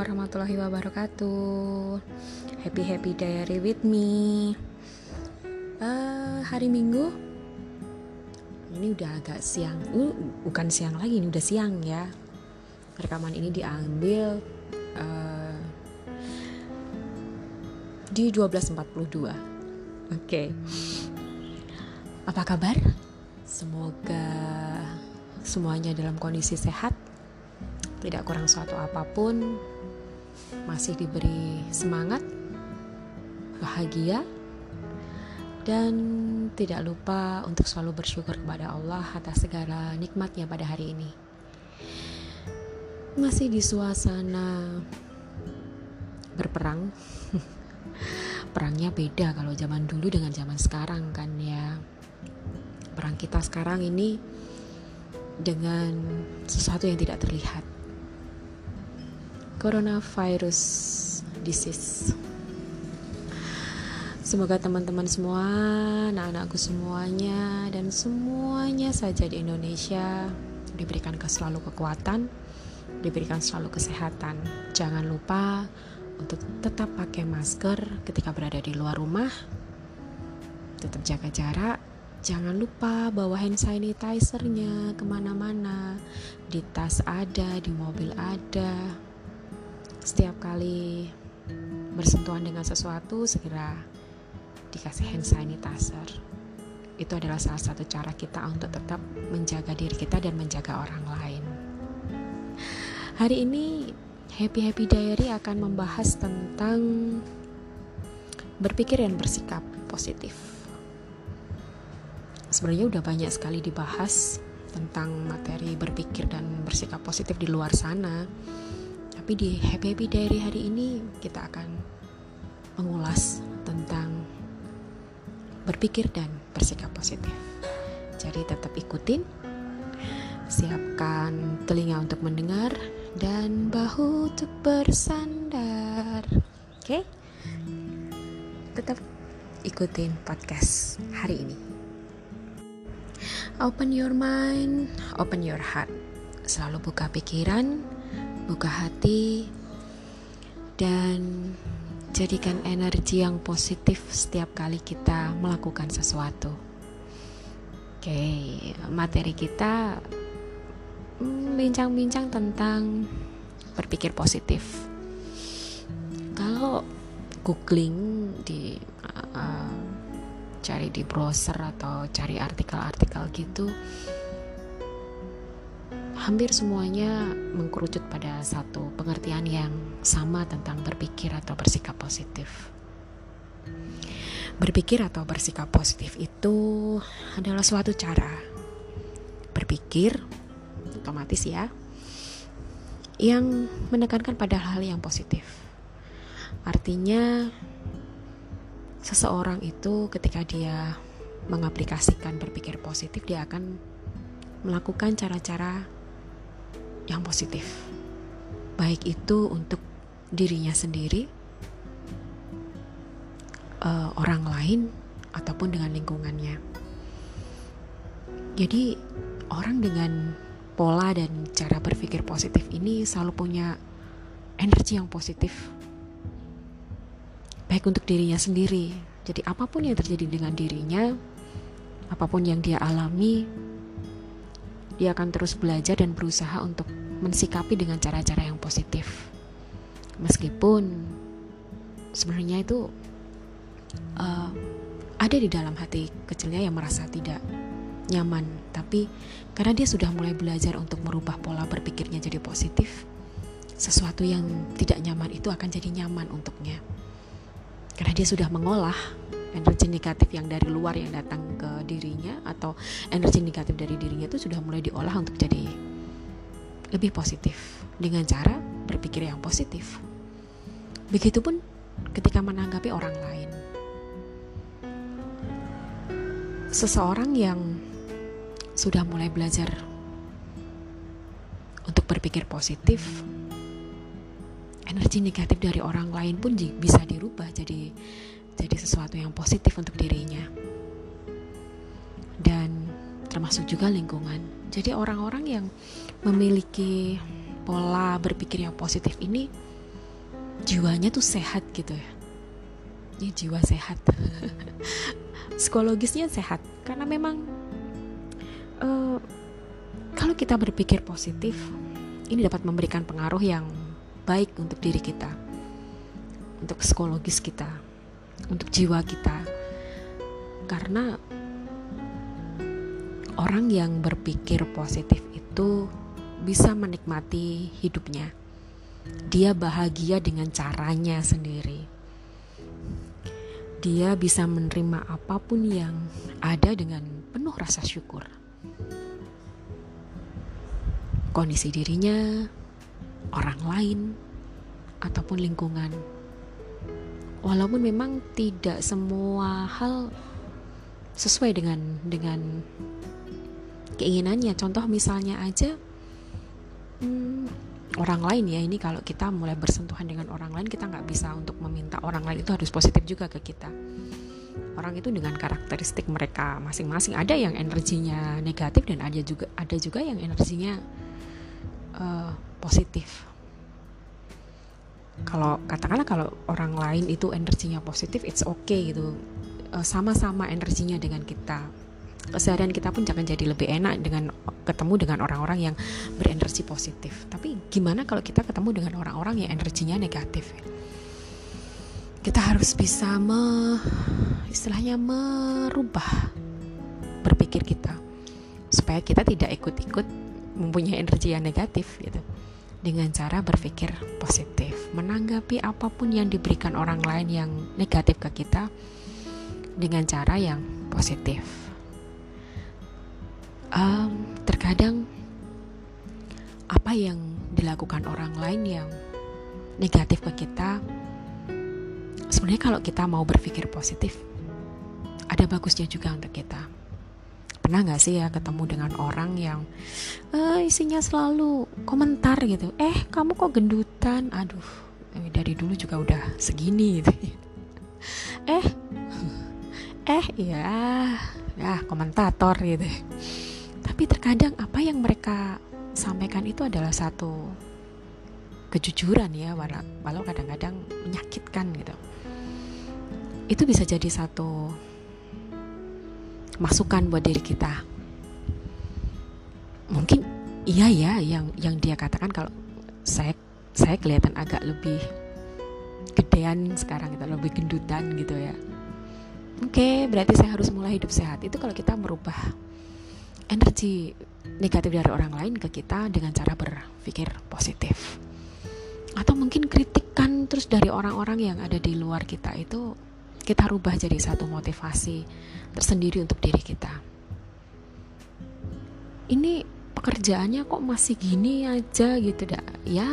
Warahmatullahi wabarakatuh. Happy happy diary with me. Uh, Hari Minggu Ini udah agak siang. Uh, Bukan siang lagi, ini udah siang ya. Rekaman ini diambil uh, Di 12.42 Oke. Okay. Apa kabar? Semoga semuanya dalam kondisi sehat. Tidak kurang suatu apa pun, masih diberi semangat, bahagia, dan tidak lupa untuk selalu bersyukur kepada Allah atas segala nikmatnya pada hari ini. Masih di suasana berperang. Perangnya beda kalau zaman dulu dengan zaman sekarang kan ya. Perang kita sekarang ini dengan sesuatu yang tidak terlihat coronavirus disease. Semoga teman-teman semua, anak-anakku semuanya, dan semuanya saja di Indonesia diberikan selalu kekuatan, diberikan selalu kesehatan. Jangan lupa untuk tetap pakai masker ketika berada di luar rumah, tetap jaga jarak, Jangan lupa bawa hand sanitizer-nya ke mana-mana Di tas ada, di mobil ada setiap kali bersentuhan dengan sesuatu segera dikasih hand sanitizer. Itu adalah salah satu cara kita untuk tetap menjaga diri kita dan menjaga orang lain. Hari ini Happy Happy Diary akan membahas tentang berpikir dan bersikap positif. Sebenarnya udah banyak sekali dibahas tentang materi berpikir dan bersikap positif di luar sana tapi di Happy Happy Diary hari ini kita akan mengulas tentang berpikir dan bersikap positif. Jadi tetap ikutin, siapkan telinga untuk mendengar dan bahu untuk bersandar. Oke? Okay? Tetap ikutin podcast hari ini. Open your mind, open your heart. Selalu buka pikiran, buka hati, dan jadikan energi yang positif setiap kali kita melakukan sesuatu. Oke, materi kita mm, bincang-bincang tentang berpikir positif. Kalau googling di uh, cari di browser atau cari artikel-artikel gitu, hampir semuanya mengkerucut pada satu pengertian yang sama tentang berpikir atau bersikap positif. Berpikir atau bersikap positif itu adalah suatu cara berpikir otomatis ya yang menekankan pada hal yang positif. Artinya seseorang itu ketika dia mengaplikasikan berpikir positif dia akan melakukan cara-cara yang positif, baik itu untuk dirinya sendiri, uh, orang lain, ataupun dengan lingkungannya. Jadi, orang dengan pola dan cara berpikir positif ini selalu punya energi yang positif, baik untuk dirinya sendiri. Jadi, apa pun yang terjadi dengan dirinya, apa pun yang dia alami, dia akan terus belajar dan berusaha untuk mensikapi dengan cara-cara yang positif. Meskipun sebenarnya itu uh, ada di dalam hati kecilnya yang merasa tidak nyaman, tapi karena dia sudah mulai belajar untuk merubah pola berpikirnya jadi positif, sesuatu yang tidak nyaman itu akan jadi nyaman untuknya. Karena dia sudah mengolah energi negatif yang dari luar yang datang ke dirinya atau energi negatif dari dirinya itu sudah mulai diolah untuk jadi lebih positif dengan cara berpikir yang positif. Begitupun ketika menanggapi orang lain. Seseorang yang sudah mulai belajar untuk berpikir positif, energi negatif dari orang lain pun bisa dirubah jadi jadi sesuatu yang positif untuk dirinya. Dan termasuk juga lingkungan. Jadi orang-orang yang memiliki pola berpikir yang positif ini jiwanya tuh sehat gitu ya. Ini jiwa sehat. Psikologisnya sehat karena memang uh, kalau kita berpikir positif ini dapat memberikan pengaruh yang baik untuk diri kita, untuk psikologis kita, untuk jiwa kita. Karena orang yang berpikir positif itu bisa menikmati hidupnya. Dia bahagia dengan caranya sendiri. Dia bisa menerima apa pun yang ada dengan penuh rasa syukur. Kondisi dirinya, orang lain, ataupun lingkungan. Walaupun memang tidak semua hal sesuai dengan dengan keinginannya. Contoh misalnya aja hmm, orang lain ya. Ini kalau kita mulai bersentuhan dengan orang lain kita nggak bisa untuk meminta orang lain itu harus positif juga ke kita. Orang itu dengan karakteristik mereka masing-masing. Ada yang energinya negatif dan ada juga ada juga yang energinya uh, positif. Kalau katakanlah kalau orang lain itu energinya positif it's okay gitu. Eh, sama-sama energinya dengan kita keseharian kita pun jangan jadi lebih enak dengan ketemu dengan orang-orang yang berenergi positif. Tapi gimana kalau kita ketemu dengan orang-orang yang energinya negatif? Kita harus bisa me, istilahnya merubah berpikir kita. Supaya kita tidak ikut-ikut mempunyai energi yang negatif gitu. Dengan cara berpikir positif, menanggapi apa pun yang diberikan orang lain yang negatif ke kita dengan cara yang positif. Um, terkadang apa yang dilakukan orang lain yang negatif ke kita, sebenarnya kalau kita mau berpikir positif, ada bagusnya juga untuk kita. Pernah nggak sih ya ketemu dengan orang yang uh, isinya selalu komentar gitu eh kamu kok gendutan aduh dari dulu juga udah segini gitu eh eh iya ya komentator gitu tapi terkadang apa yang mereka sampaikan itu adalah satu kejujuran ya walau kadang-kadang menyakitkan gitu. Itu bisa jadi satu masukan buat diri kita. Mungkin iya ya yang yang dia katakan kalau saya saya kelihatan agak lebih gedean sekarang gitu lebih gendutan gitu ya. Oke berarti saya harus mulai hidup sehat. Itu kalau kita merubah energi negatif dari orang lain ke kita dengan cara berpikir positif atau mungkin kritikan terus dari orang-orang yang ada di luar kita itu kita rubah jadi satu motivasi tersendiri untuk diri kita. Ini pekerjaannya kok masih gini aja gitu dah. Ya.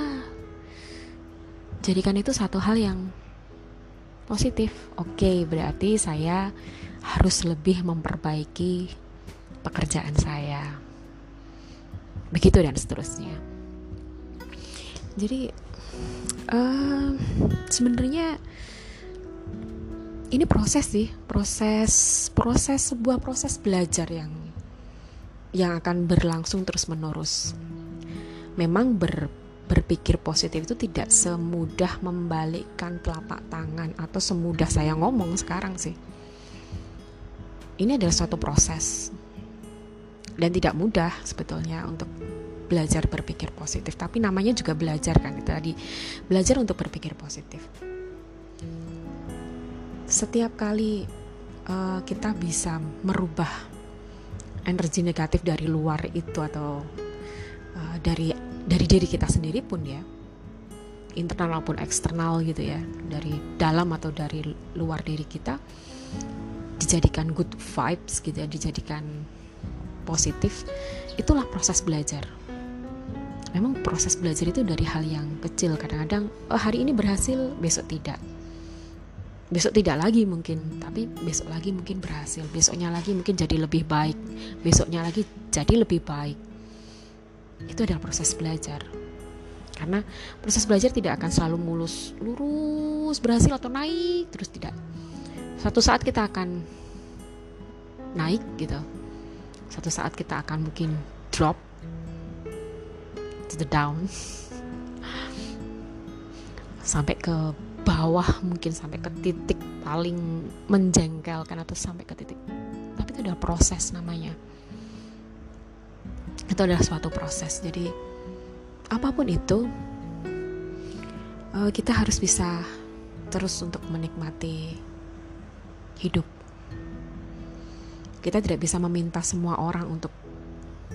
Jadikan itu satu hal yang positif. Oke, berarti saya harus lebih memperbaiki pekerjaan saya. Begitu dan seterusnya. Jadi uh, sebenarnya ini proses sih proses proses sebuah proses belajar yang yang akan berlangsung terus menerus memang ber, berpikir positif itu tidak semudah membalikkan telapak tangan atau semudah saya ngomong sekarang sih ini adalah suatu proses dan tidak mudah sebetulnya untuk belajar berpikir positif. Tapi namanya juga belajar kan itu tadi. Belajar untuk berpikir positif. Setiap kali uh, kita bisa merubah energi negatif dari luar itu atau uh, dari dari diri kita sendiri pun ya internal maupun eksternal gitu ya dari dalam atau dari luar diri kita dijadikan good vibes gitu ya dijadikan positif itulah proses belajar. Memang proses belajar itu dari hal yang kecil. Kadang-kadang oh, hari ini berhasil besok tidak. Besok tidak lagi mungkin tapi besok lagi mungkin berhasil. Besoknya lagi mungkin jadi lebih baik. Besoknya lagi jadi lebih baik. Itu adalah proses belajar. Karena proses belajar tidak akan selalu mulus lurus berhasil atau naik terus tidak. Suatu saat kita akan naik gitu Satu saat kita akan mungkin drop to the down. Sampai ke bawah mungkin sampai ke titik paling menjengkelkan atau sampai ke titik. Tapi itu adalah proses namanya. Itu adalah suatu proses. Jadi apa pun itu eh, kita harus bisa terus untuk menikmati hidup kita tidak bisa meminta semua orang untuk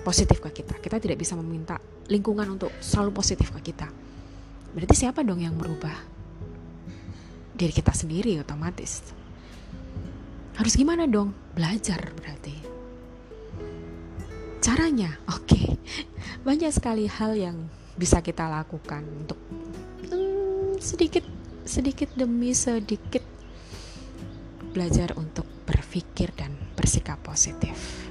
positif ke kita. Kita tidak bisa meminta lingkungan untuk selalu positif ke kita. Berarti siapa dong yang merubah diri kita sendiri otomatis? Harus gimana dong? Belajar berarti. Caranya oke. Okay. banyak sekali hal yang bisa kita lakukan untuk hmm, sedikit sedikit demi sedikit belajar untuk berpikir dan bersikap positif.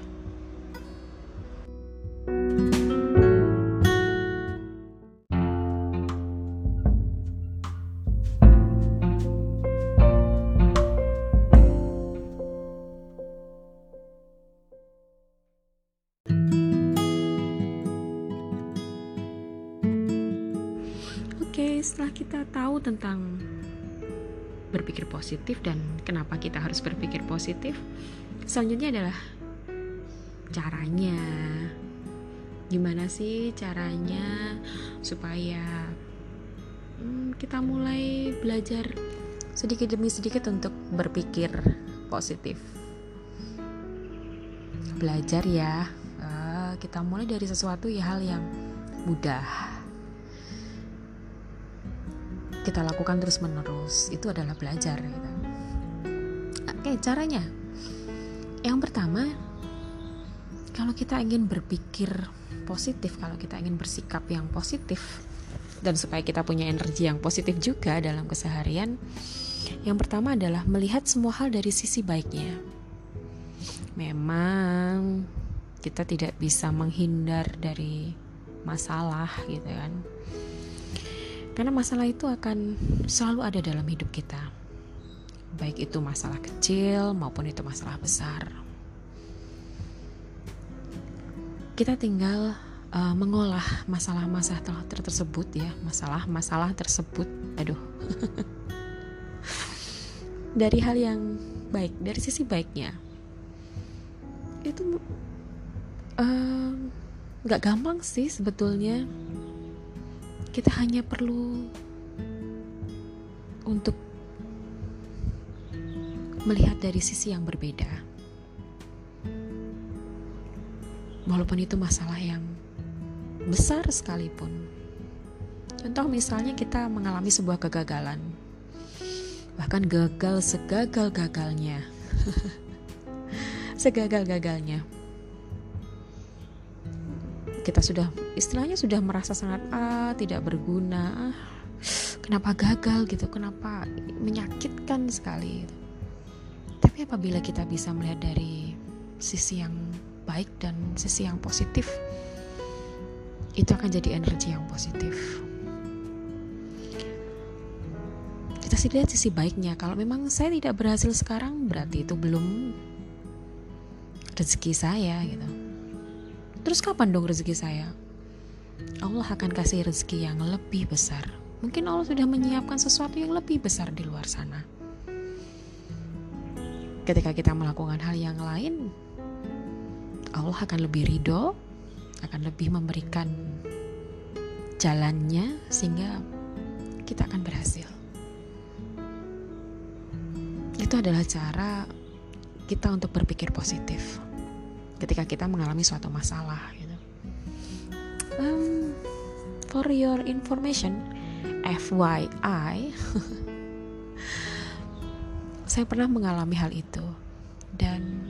setelah kita tahu tentang berpikir positif dan kenapa kita harus berpikir positif, selanjutnya adalah caranya. Gimana sih caranya supaya hmm, kita mulai belajar sedikit demi sedikit untuk berpikir positif. Belajar ya, uh, kita mulai dari sesuatu ya hal yang mudah kita lakukan terus menerus itu adalah belajar gitu. Oke caranya. Yang pertama kalau kita ingin berpikir positif kalau kita ingin bersikap yang positif dan supaya kita punya energi yang positif juga dalam keseharian yang pertama adalah melihat semua hal dari sisi baiknya. Memang kita tidak bisa menghindar dari masalah gitu kan. Karena masalah itu akan selalu ada dalam hidup kita. Baik itu masalah kecil maupun itu masalah besar. Kita tinggal uh, mengolah masalah-masalah tersebut ya, masalah-masalah tersebut. Aduh. dari hal yang baik, dari sisi baiknya. Itu nggak uh, gampang sih sebetulnya kita hanya perlu untuk melihat dari sisi yang berbeda. Walaupun itu masalah yang besar sekalipun. Contoh misalnya kita mengalami sebuah kegagalan. Bahkan gagal segagal-gagalnya. Segagal-gagalnya kita sudah istilahnya sudah merasa sangat ah tidak berguna ah kenapa gagal gitu kenapa menyakitkan sekali gitu. Tapi apabila kita bisa melihat dari sisi yang baik dan sisi yang positif itu akan jadi energi yang positif kita sih lihat sisi baiknya kalau memang saya tidak berhasil sekarang berarti itu belum rezeki saya gitu Terus kapan dong rezeki saya? Allah akan kasih rezeki yang lebih besar. Mungkin Allah sudah menyiapkan sesuatu yang lebih besar di luar sana. Ketika kita melakukan hal yang lain, Allah akan lebih ridho, akan lebih memberikan jalannya sehingga kita akan berhasil. Itu adalah cara kita untuk berpikir positif ketika kita mengalami suatu masalah gitu. Um, for your information, FYI, saya pernah mengalami hal itu. Dan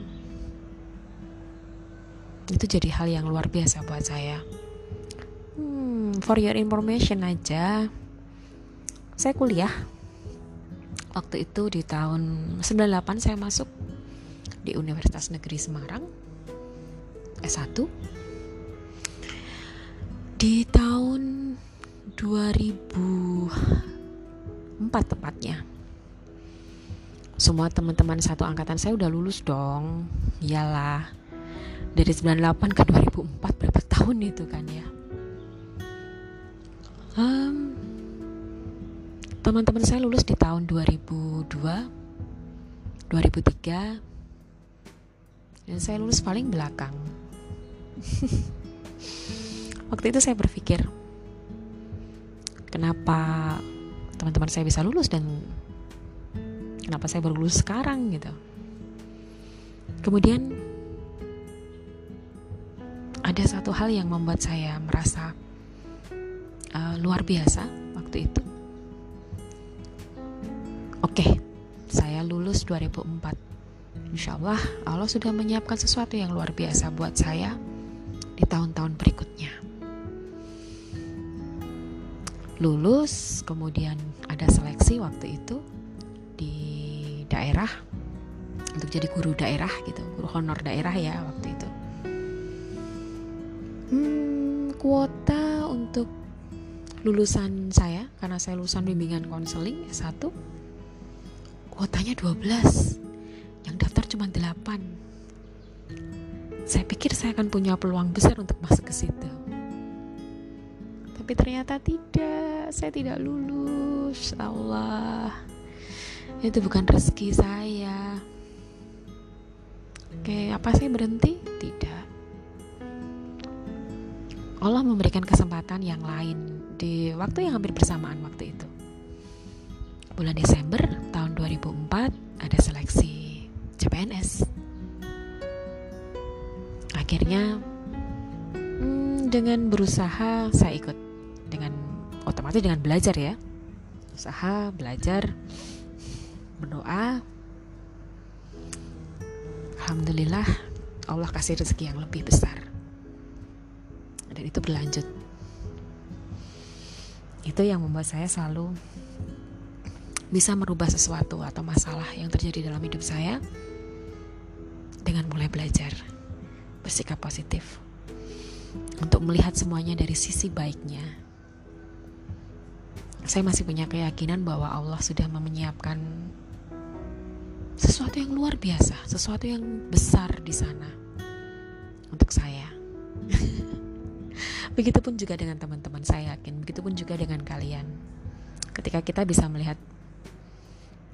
itu jadi hal yang luar biasa buat saya. Hmm, for your information aja, saya kuliah. Waktu itu di tahun 98 saya masuk di Universitas Negeri Semarang S1 di tahun 2004 tepatnya semua teman-teman satu angkatan saya udah lulus dong. Iyalah. Dari 98 ke 2004 berapa tahun itu kan ya? Um, teman-teman saya lulus di tahun 2002 2003 dan saya lulus paling belakang. Waktu itu saya berpikir kenapa teman-teman saya bisa lulus dan kenapa saya baru lulus sekarang gitu kemudian ada satu hal yang membuat saya merasa uh, luar biasa waktu itu. Oke, okay, saya lulus 2004. Insya Allah Allah sudah menyiapkan sesuatu yang luar biasa buat saya di tahun-tahun berikutnya. Lulus, kemudian ada seleksi waktu itu di daerah untuk jadi guru daerah gitu, guru honor daerah ya waktu itu. Hmm, kuota untuk lulusan saya karena saya lulusan bimbingan konseling S1 kuotanya 12 yang daftar cuma 8 saya pikir saya akan punya peluang besar untuk masuk ke situ. Tapi ternyata tidak saya tidak lulus Allah itu bukan rezeki saya Oke, apa saya berhenti? Tidak. Allah memberikan kesempatan yang lain di waktu yang hampir bersamaan waktu itu. Bulan Desember tahun 2004 ada seleksi CPNS. Akhirnya hmm, dengan berusaha saya ikut dengan otomatis dengan belajar ya. Usaha, belajar, berdoa. Alhamdulillah Allah kasih rezeki yang lebih besar. Dan itu berlanjut. Itu yang membuat saya selalu bisa merubah sesuatu atau masalah yang terjadi dalam hidup saya dengan mulai belajar bersikap positif. Untuk melihat semuanya dari sisi baiknya. Saya masih punya keyakinan bahwa Allah sudah menyiapkan sesuatu yang luar biasa, sesuatu yang besar di sana untuk saya. Begitupun juga dengan teman-teman saya yakin, begitupun juga dengan kalian. Ketika kita bisa melihat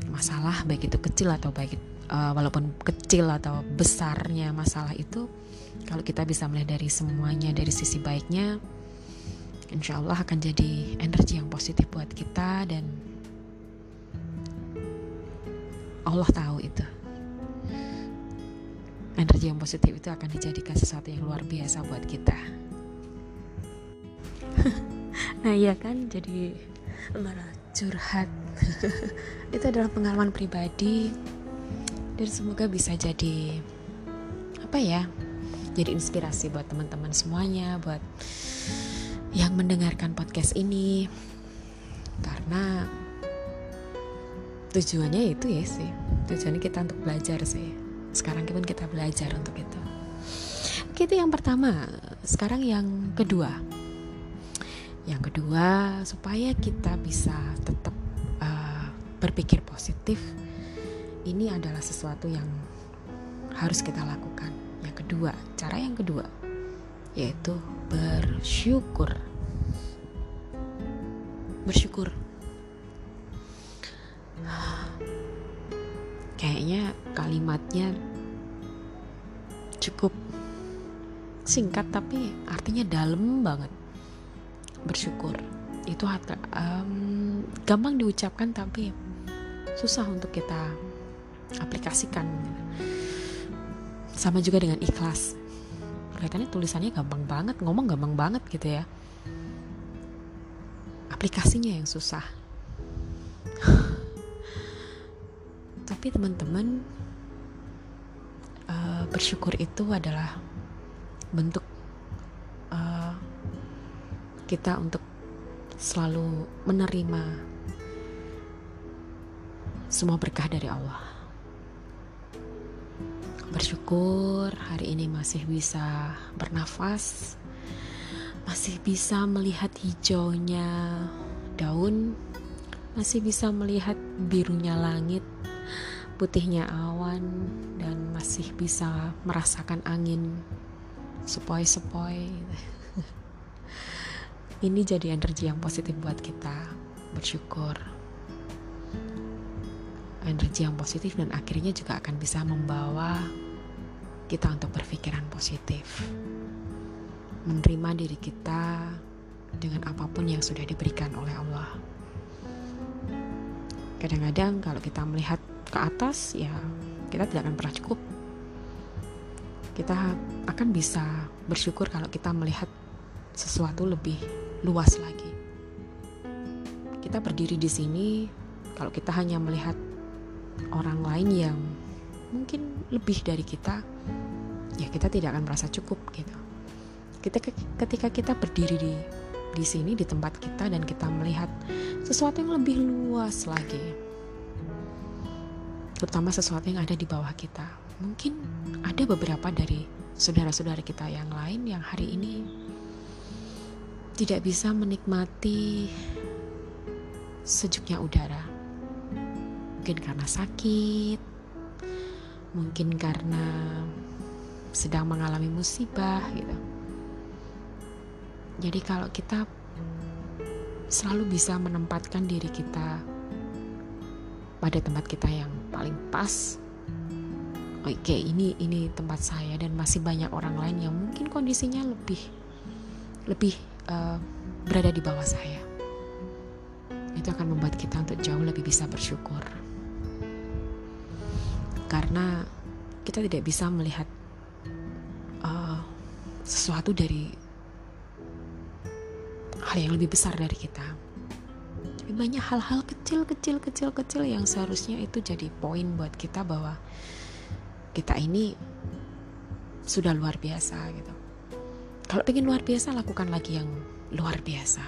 masalah baik itu kecil atau baik uh, walaupun kecil atau besarnya masalah itu, kalau kita bisa melihat dari semuanya dari sisi baiknya, insya Allah akan jadi energi yang positif buat kita dan Allah tahu itu. Energi yang positif itu akan dijadikan sesuatu yang luar biasa buat kita. nah iya kan? Jadi malah curhat. Itu adalah pengalaman pribadi. Dan semoga bisa jadi apa ya jadi inspirasi buat teman-teman semuanya buat yang mendengarkan podcast ini. Karena tujuannya itu ya sih tujuannya kita untuk belajar sih sekarang pun kita belajar untuk itu Oke, itu yang pertama sekarang yang kedua yang kedua, supaya kita bisa tetap uh, berpikir positif, ini adalah sesuatu yang harus kita lakukan. Yang kedua, cara yang kedua yaitu bersyukur. Bersyukur. Kayaknya kalimatnya cukup singkat tapi artinya dalam banget. Bersyukur. Itu um, gampang diucapkan tapi susah untuk kita aplikasikan. Sama juga dengan ikhlas. Kelihatannya tulisannya gampang banget ngomong gampang banget gitu ya. Aplikasinya yang susah tapi teman-teman uh, bersyukur itu adalah bentuk kita untuk selalu menerima semua berkah dari Allah. Bersyukur hari ini masih bisa bernafas, masih bisa melihat hijaunya daun, masih bisa melihat birunya langit, putihnya awan, dan masih bisa merasakan angin sepoi-sepoi. Ini jadi energi yang positif buat kita. Bersyukur. Energi yang positif dan akhirnya juga akan bisa membawa kita untuk berpikiran positif. Menerima diri kita dengan apa pun yang sudah diberikan oleh Allah. Kadang-kadang kalau kita melihat ke atas ya kita tidak akan pernah cukup kita akan bisa bersyukur kalau kita melihat sesuatu lebih luas lagi. Kita berdiri di sini, kalau kita hanya melihat orang lain yang mungkin lebih dari kita, ya kita tidak akan merasa cukup gitu. Kita ketika kita berdiri di di sini di tempat kita dan kita melihat sesuatu yang lebih luas lagi, terutama sesuatu yang ada di bawah kita. Mungkin ada beberapa dari saudara-saudara kita yang lain yang hari ini tidak bisa menikmati sejuknya udara. Mungkin karena sakit, mungkin karena sedang mengalami musibah gitu. Jadi kalau kita selalu bisa menempatkan diri kita pada tempat kita yang paling pas. Oke, ini ini tempat saya dan masih banyak orang lain yang mungkin kondisinya lebih lebih uh, berada di bawah saya. Itu akan membuat kita untuk jauh lebih bisa bersyukur. Karena kita tidak bisa melihat uh, sesuatu dari hal yang lebih besar dari kita. Banyak hal-hal kecil, kecil, kecil, kecil yang seharusnya itu jadi poin buat kita bahwa kita ini sudah luar biasa gitu. Kalau pengen luar biasa, lakukan lagi yang luar biasa.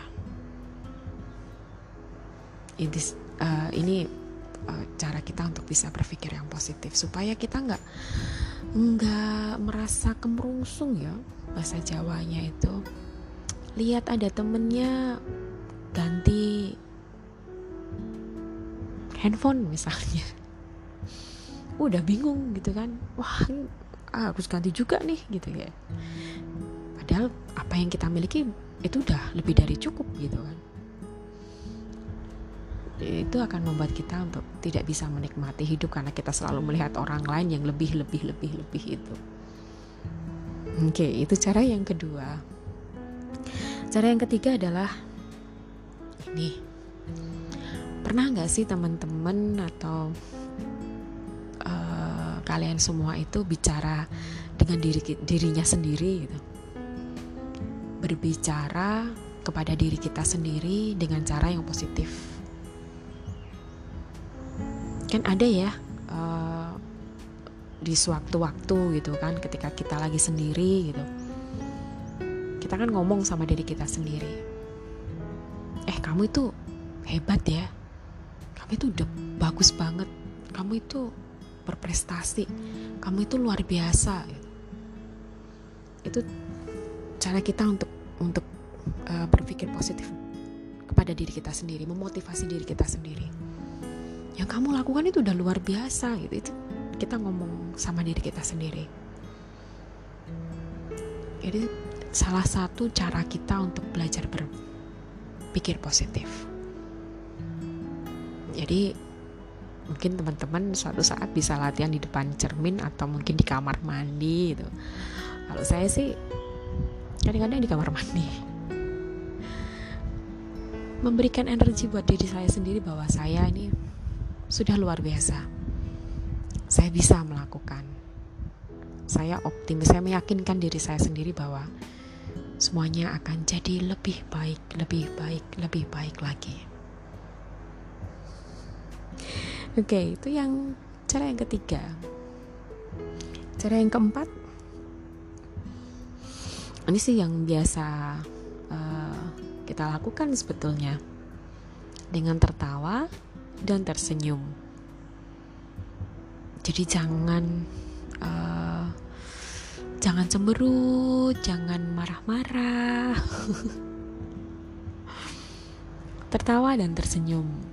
Ini, uh, ini uh, cara kita untuk bisa berpikir yang positif supaya kita nggak nggak merasa kemerungsung ya bahasa Jawanya itu. Lihat ada temennya ganti handphone misalnya. Udah bingung gitu kan. Wah harus ganti juga nih gitu ya. Padahal apa yang kita miliki itu udah lebih dari cukup gitu kan. Itu akan membuat kita untuk tidak bisa menikmati hidup karena kita selalu melihat orang lain yang lebih lebih lebih lebih itu oke itu cara yang kedua. Cara yang ketiga adalah ini pernah nggak sih teman-teman atau uh, kalian semua itu bicara dengan diri dirinya sendiri gitu berbicara kepada diri kita sendiri dengan cara yang positif. Kan ada ya uh, di sewaktu-waktu gitu kan, ketika kita lagi sendiri gitu, kita kan ngomong sama diri kita sendiri. Eh kamu itu hebat ya, itu udah bagus banget, kamu itu berprestasi, kamu itu luar biasa. Itu cara kita untuk untuk uh, berpikir positif kepada diri kita sendiri, memotivasi diri kita sendiri. Yang kamu lakukan itu udah luar biasa gitu. Itu kita ngomong sama diri kita sendiri. Jadi salah satu cara kita untuk belajar berpikir positif. Jadi mungkin teman-teman suatu saat bisa latihan di depan cermin atau mungkin di kamar mandi gitu. Kalau saya sih kadang-kadang di kamar mandi. Memberikan energi buat diri saya sendiri bahwa saya ini sudah luar biasa. Saya bisa melakukan. Saya optimis saya meyakinkan diri saya sendiri bahwa semuanya akan jadi lebih baik lebih baik lebih baik lagi oke itu yang cara yang ketiga. Cara yang keempat ini sih yang biasa uh, kita lakukan sebetulnya. Dengan tertawa dan tersenyum. Jadi jangan uh, jangan cemberut jangan marah-marah. Tertawa dan tersenyum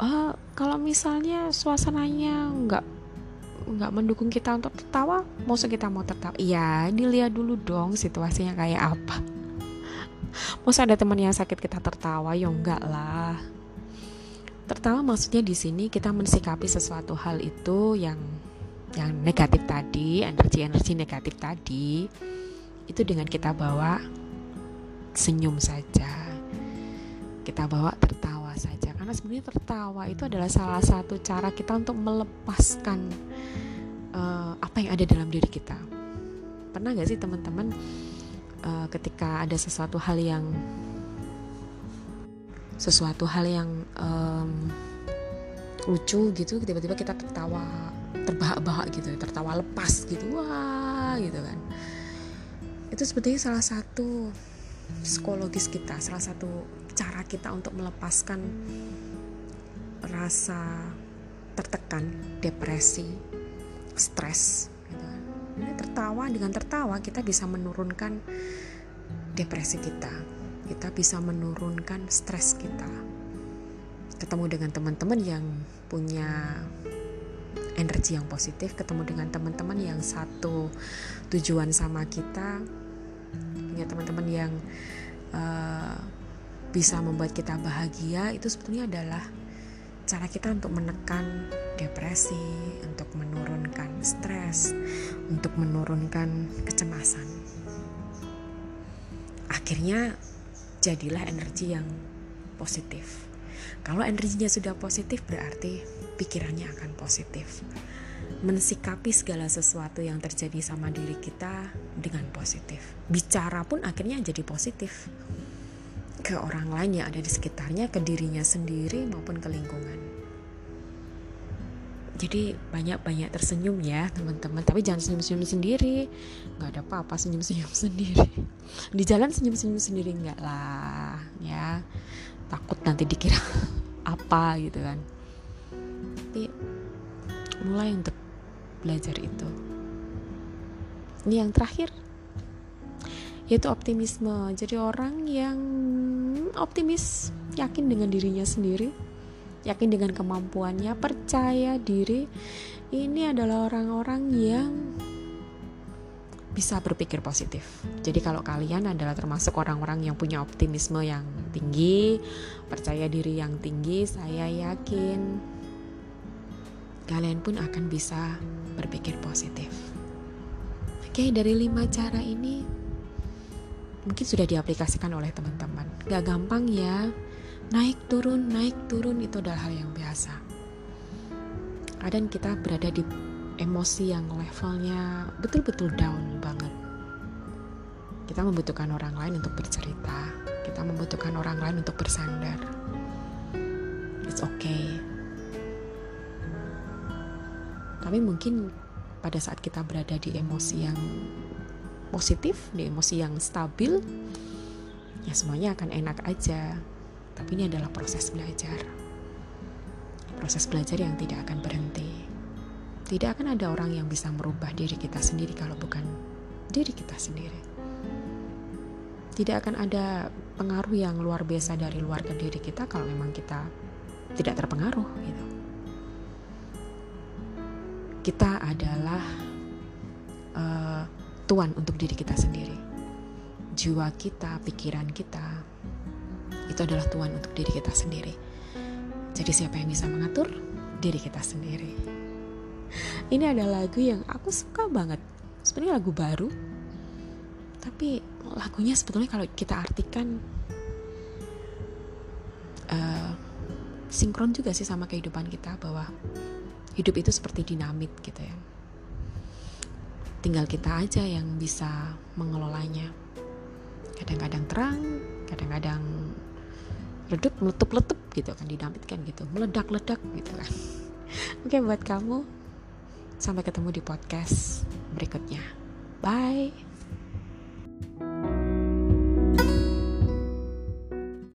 uh, kalau misalnya suasananya nggak nggak mendukung kita untuk tertawa maksud kita mau tertawa? Iya dilihat dulu dong situasinya kayak apa. Masa ada teman yang sakit kita tertawa? Ya enggak lah. Tertawa maksudnya di sini kita mensikapi sesuatu hal itu yang yang negatif tadi energi-energi negatif tadi. Itu dengan kita bawa senyum saja. Kita bawa tertawa saja karena sebenarnya tertawa itu adalah salah satu cara kita untuk melepaskan uh, apa yang ada dalam diri kita. Pernah gak sih teman-teman uh, ketika ada sesuatu hal yang sesuatu hal yang um, lucu gitu tiba-tiba kita tertawa terbahak-bahak gitu tertawa lepas gitu wah gitu kan. Itu sebetulnya salah satu psikologis kita salah satu cara kita untuk melepaskan rasa tertekan depresi stres gitu kan. Tertawa dengan tertawa kita bisa menurunkan depresi kita kita bisa menurunkan stres kita. Ketemu dengan teman-teman yang punya energi yang positif, ketemu dengan teman-teman yang satu tujuan sama kita, punya teman-teman yang uh, bisa membuat kita bahagia, itu sebetulnya adalah cara kita untuk menekan depresi, untuk menurunkan stres, untuk menurunkan kecemasan. Akhirnya jadilah energi yang positif. Kalau energinya sudah positif berarti pikirannya akan positif. Mensikapi segala sesuatu yang terjadi sama diri kita dengan positif. Bicara pun akhirnya jadi positif ke orang lain yang ada di sekitarnya, ke dirinya sendiri maupun ke lingkungan. Jadi banyak-banyak tersenyum ya teman-teman. Tapi jangan senyum-senyum sendiri. Nggak ada apa-apa senyum-senyum sendiri. Di jalan senyum-senyum sendiri nggak lah ya. Takut nanti dikira apa gitu kan. Tapi mulai untuk belajar itu. Ini yang terakhir yaitu optimisme. Jadi orang yang optimis yakin dengan dirinya sendiri yakin dengan kemampuannya, percaya diri. Ini adalah orang-orang yang bisa berpikir positif. Jadi kalau kalian adalah termasuk orang-orang yang punya optimisme yang tinggi, percaya diri yang tinggi, saya yakin kalian pun akan bisa berpikir positif. Oke, dari lima cara ini mungkin sudah diaplikasikan oleh teman-teman. Gak gampang ya, naik turun naik turun itu adalah hal yang biasa. Kadang kita berada di emosi yang levelnya betul-betul down banget. Kita membutuhkan orang lain untuk bercerita. Kita membutuhkan orang lain untuk bersandar. It's okay. Tapi mungkin pada saat kita berada di emosi yang positif di emosi yang stabil ya semuanya akan enak aja tapi ini adalah proses belajar. Proses belajar yang tidak akan berhenti. Tidak akan ada orang yang bisa merubah diri kita sendiri kalau bukan diri kita sendiri. Tidak akan ada pengaruh yang luar biasa dari luar ke diri kita kalau memang kita tidak terpengaruh gitu. Kita adalah uh, tuan untuk diri kita sendiri. Jiwa kita, pikiran kita, itu adalah Tuhan untuk diri kita sendiri. Jadi siapa yang bisa mengatur? Diri kita sendiri. Ini ada lagu yang aku suka banget. Sebenarnya lagu baru. Tapi lagunya sebetulnya kalau kita artikan uh, sinkron juga sih sama kehidupan kita bahwa hidup itu seperti dinamit gitu ya. Tinggal kita aja yang bisa mengelolanya. Kadang-kadang terang, kadang-kadang redup meletup letup gitu kan dinamitkan gitu meledak ledak gitu kan. Oke buat kamu sampai ketemu di podcast berikutnya. Bye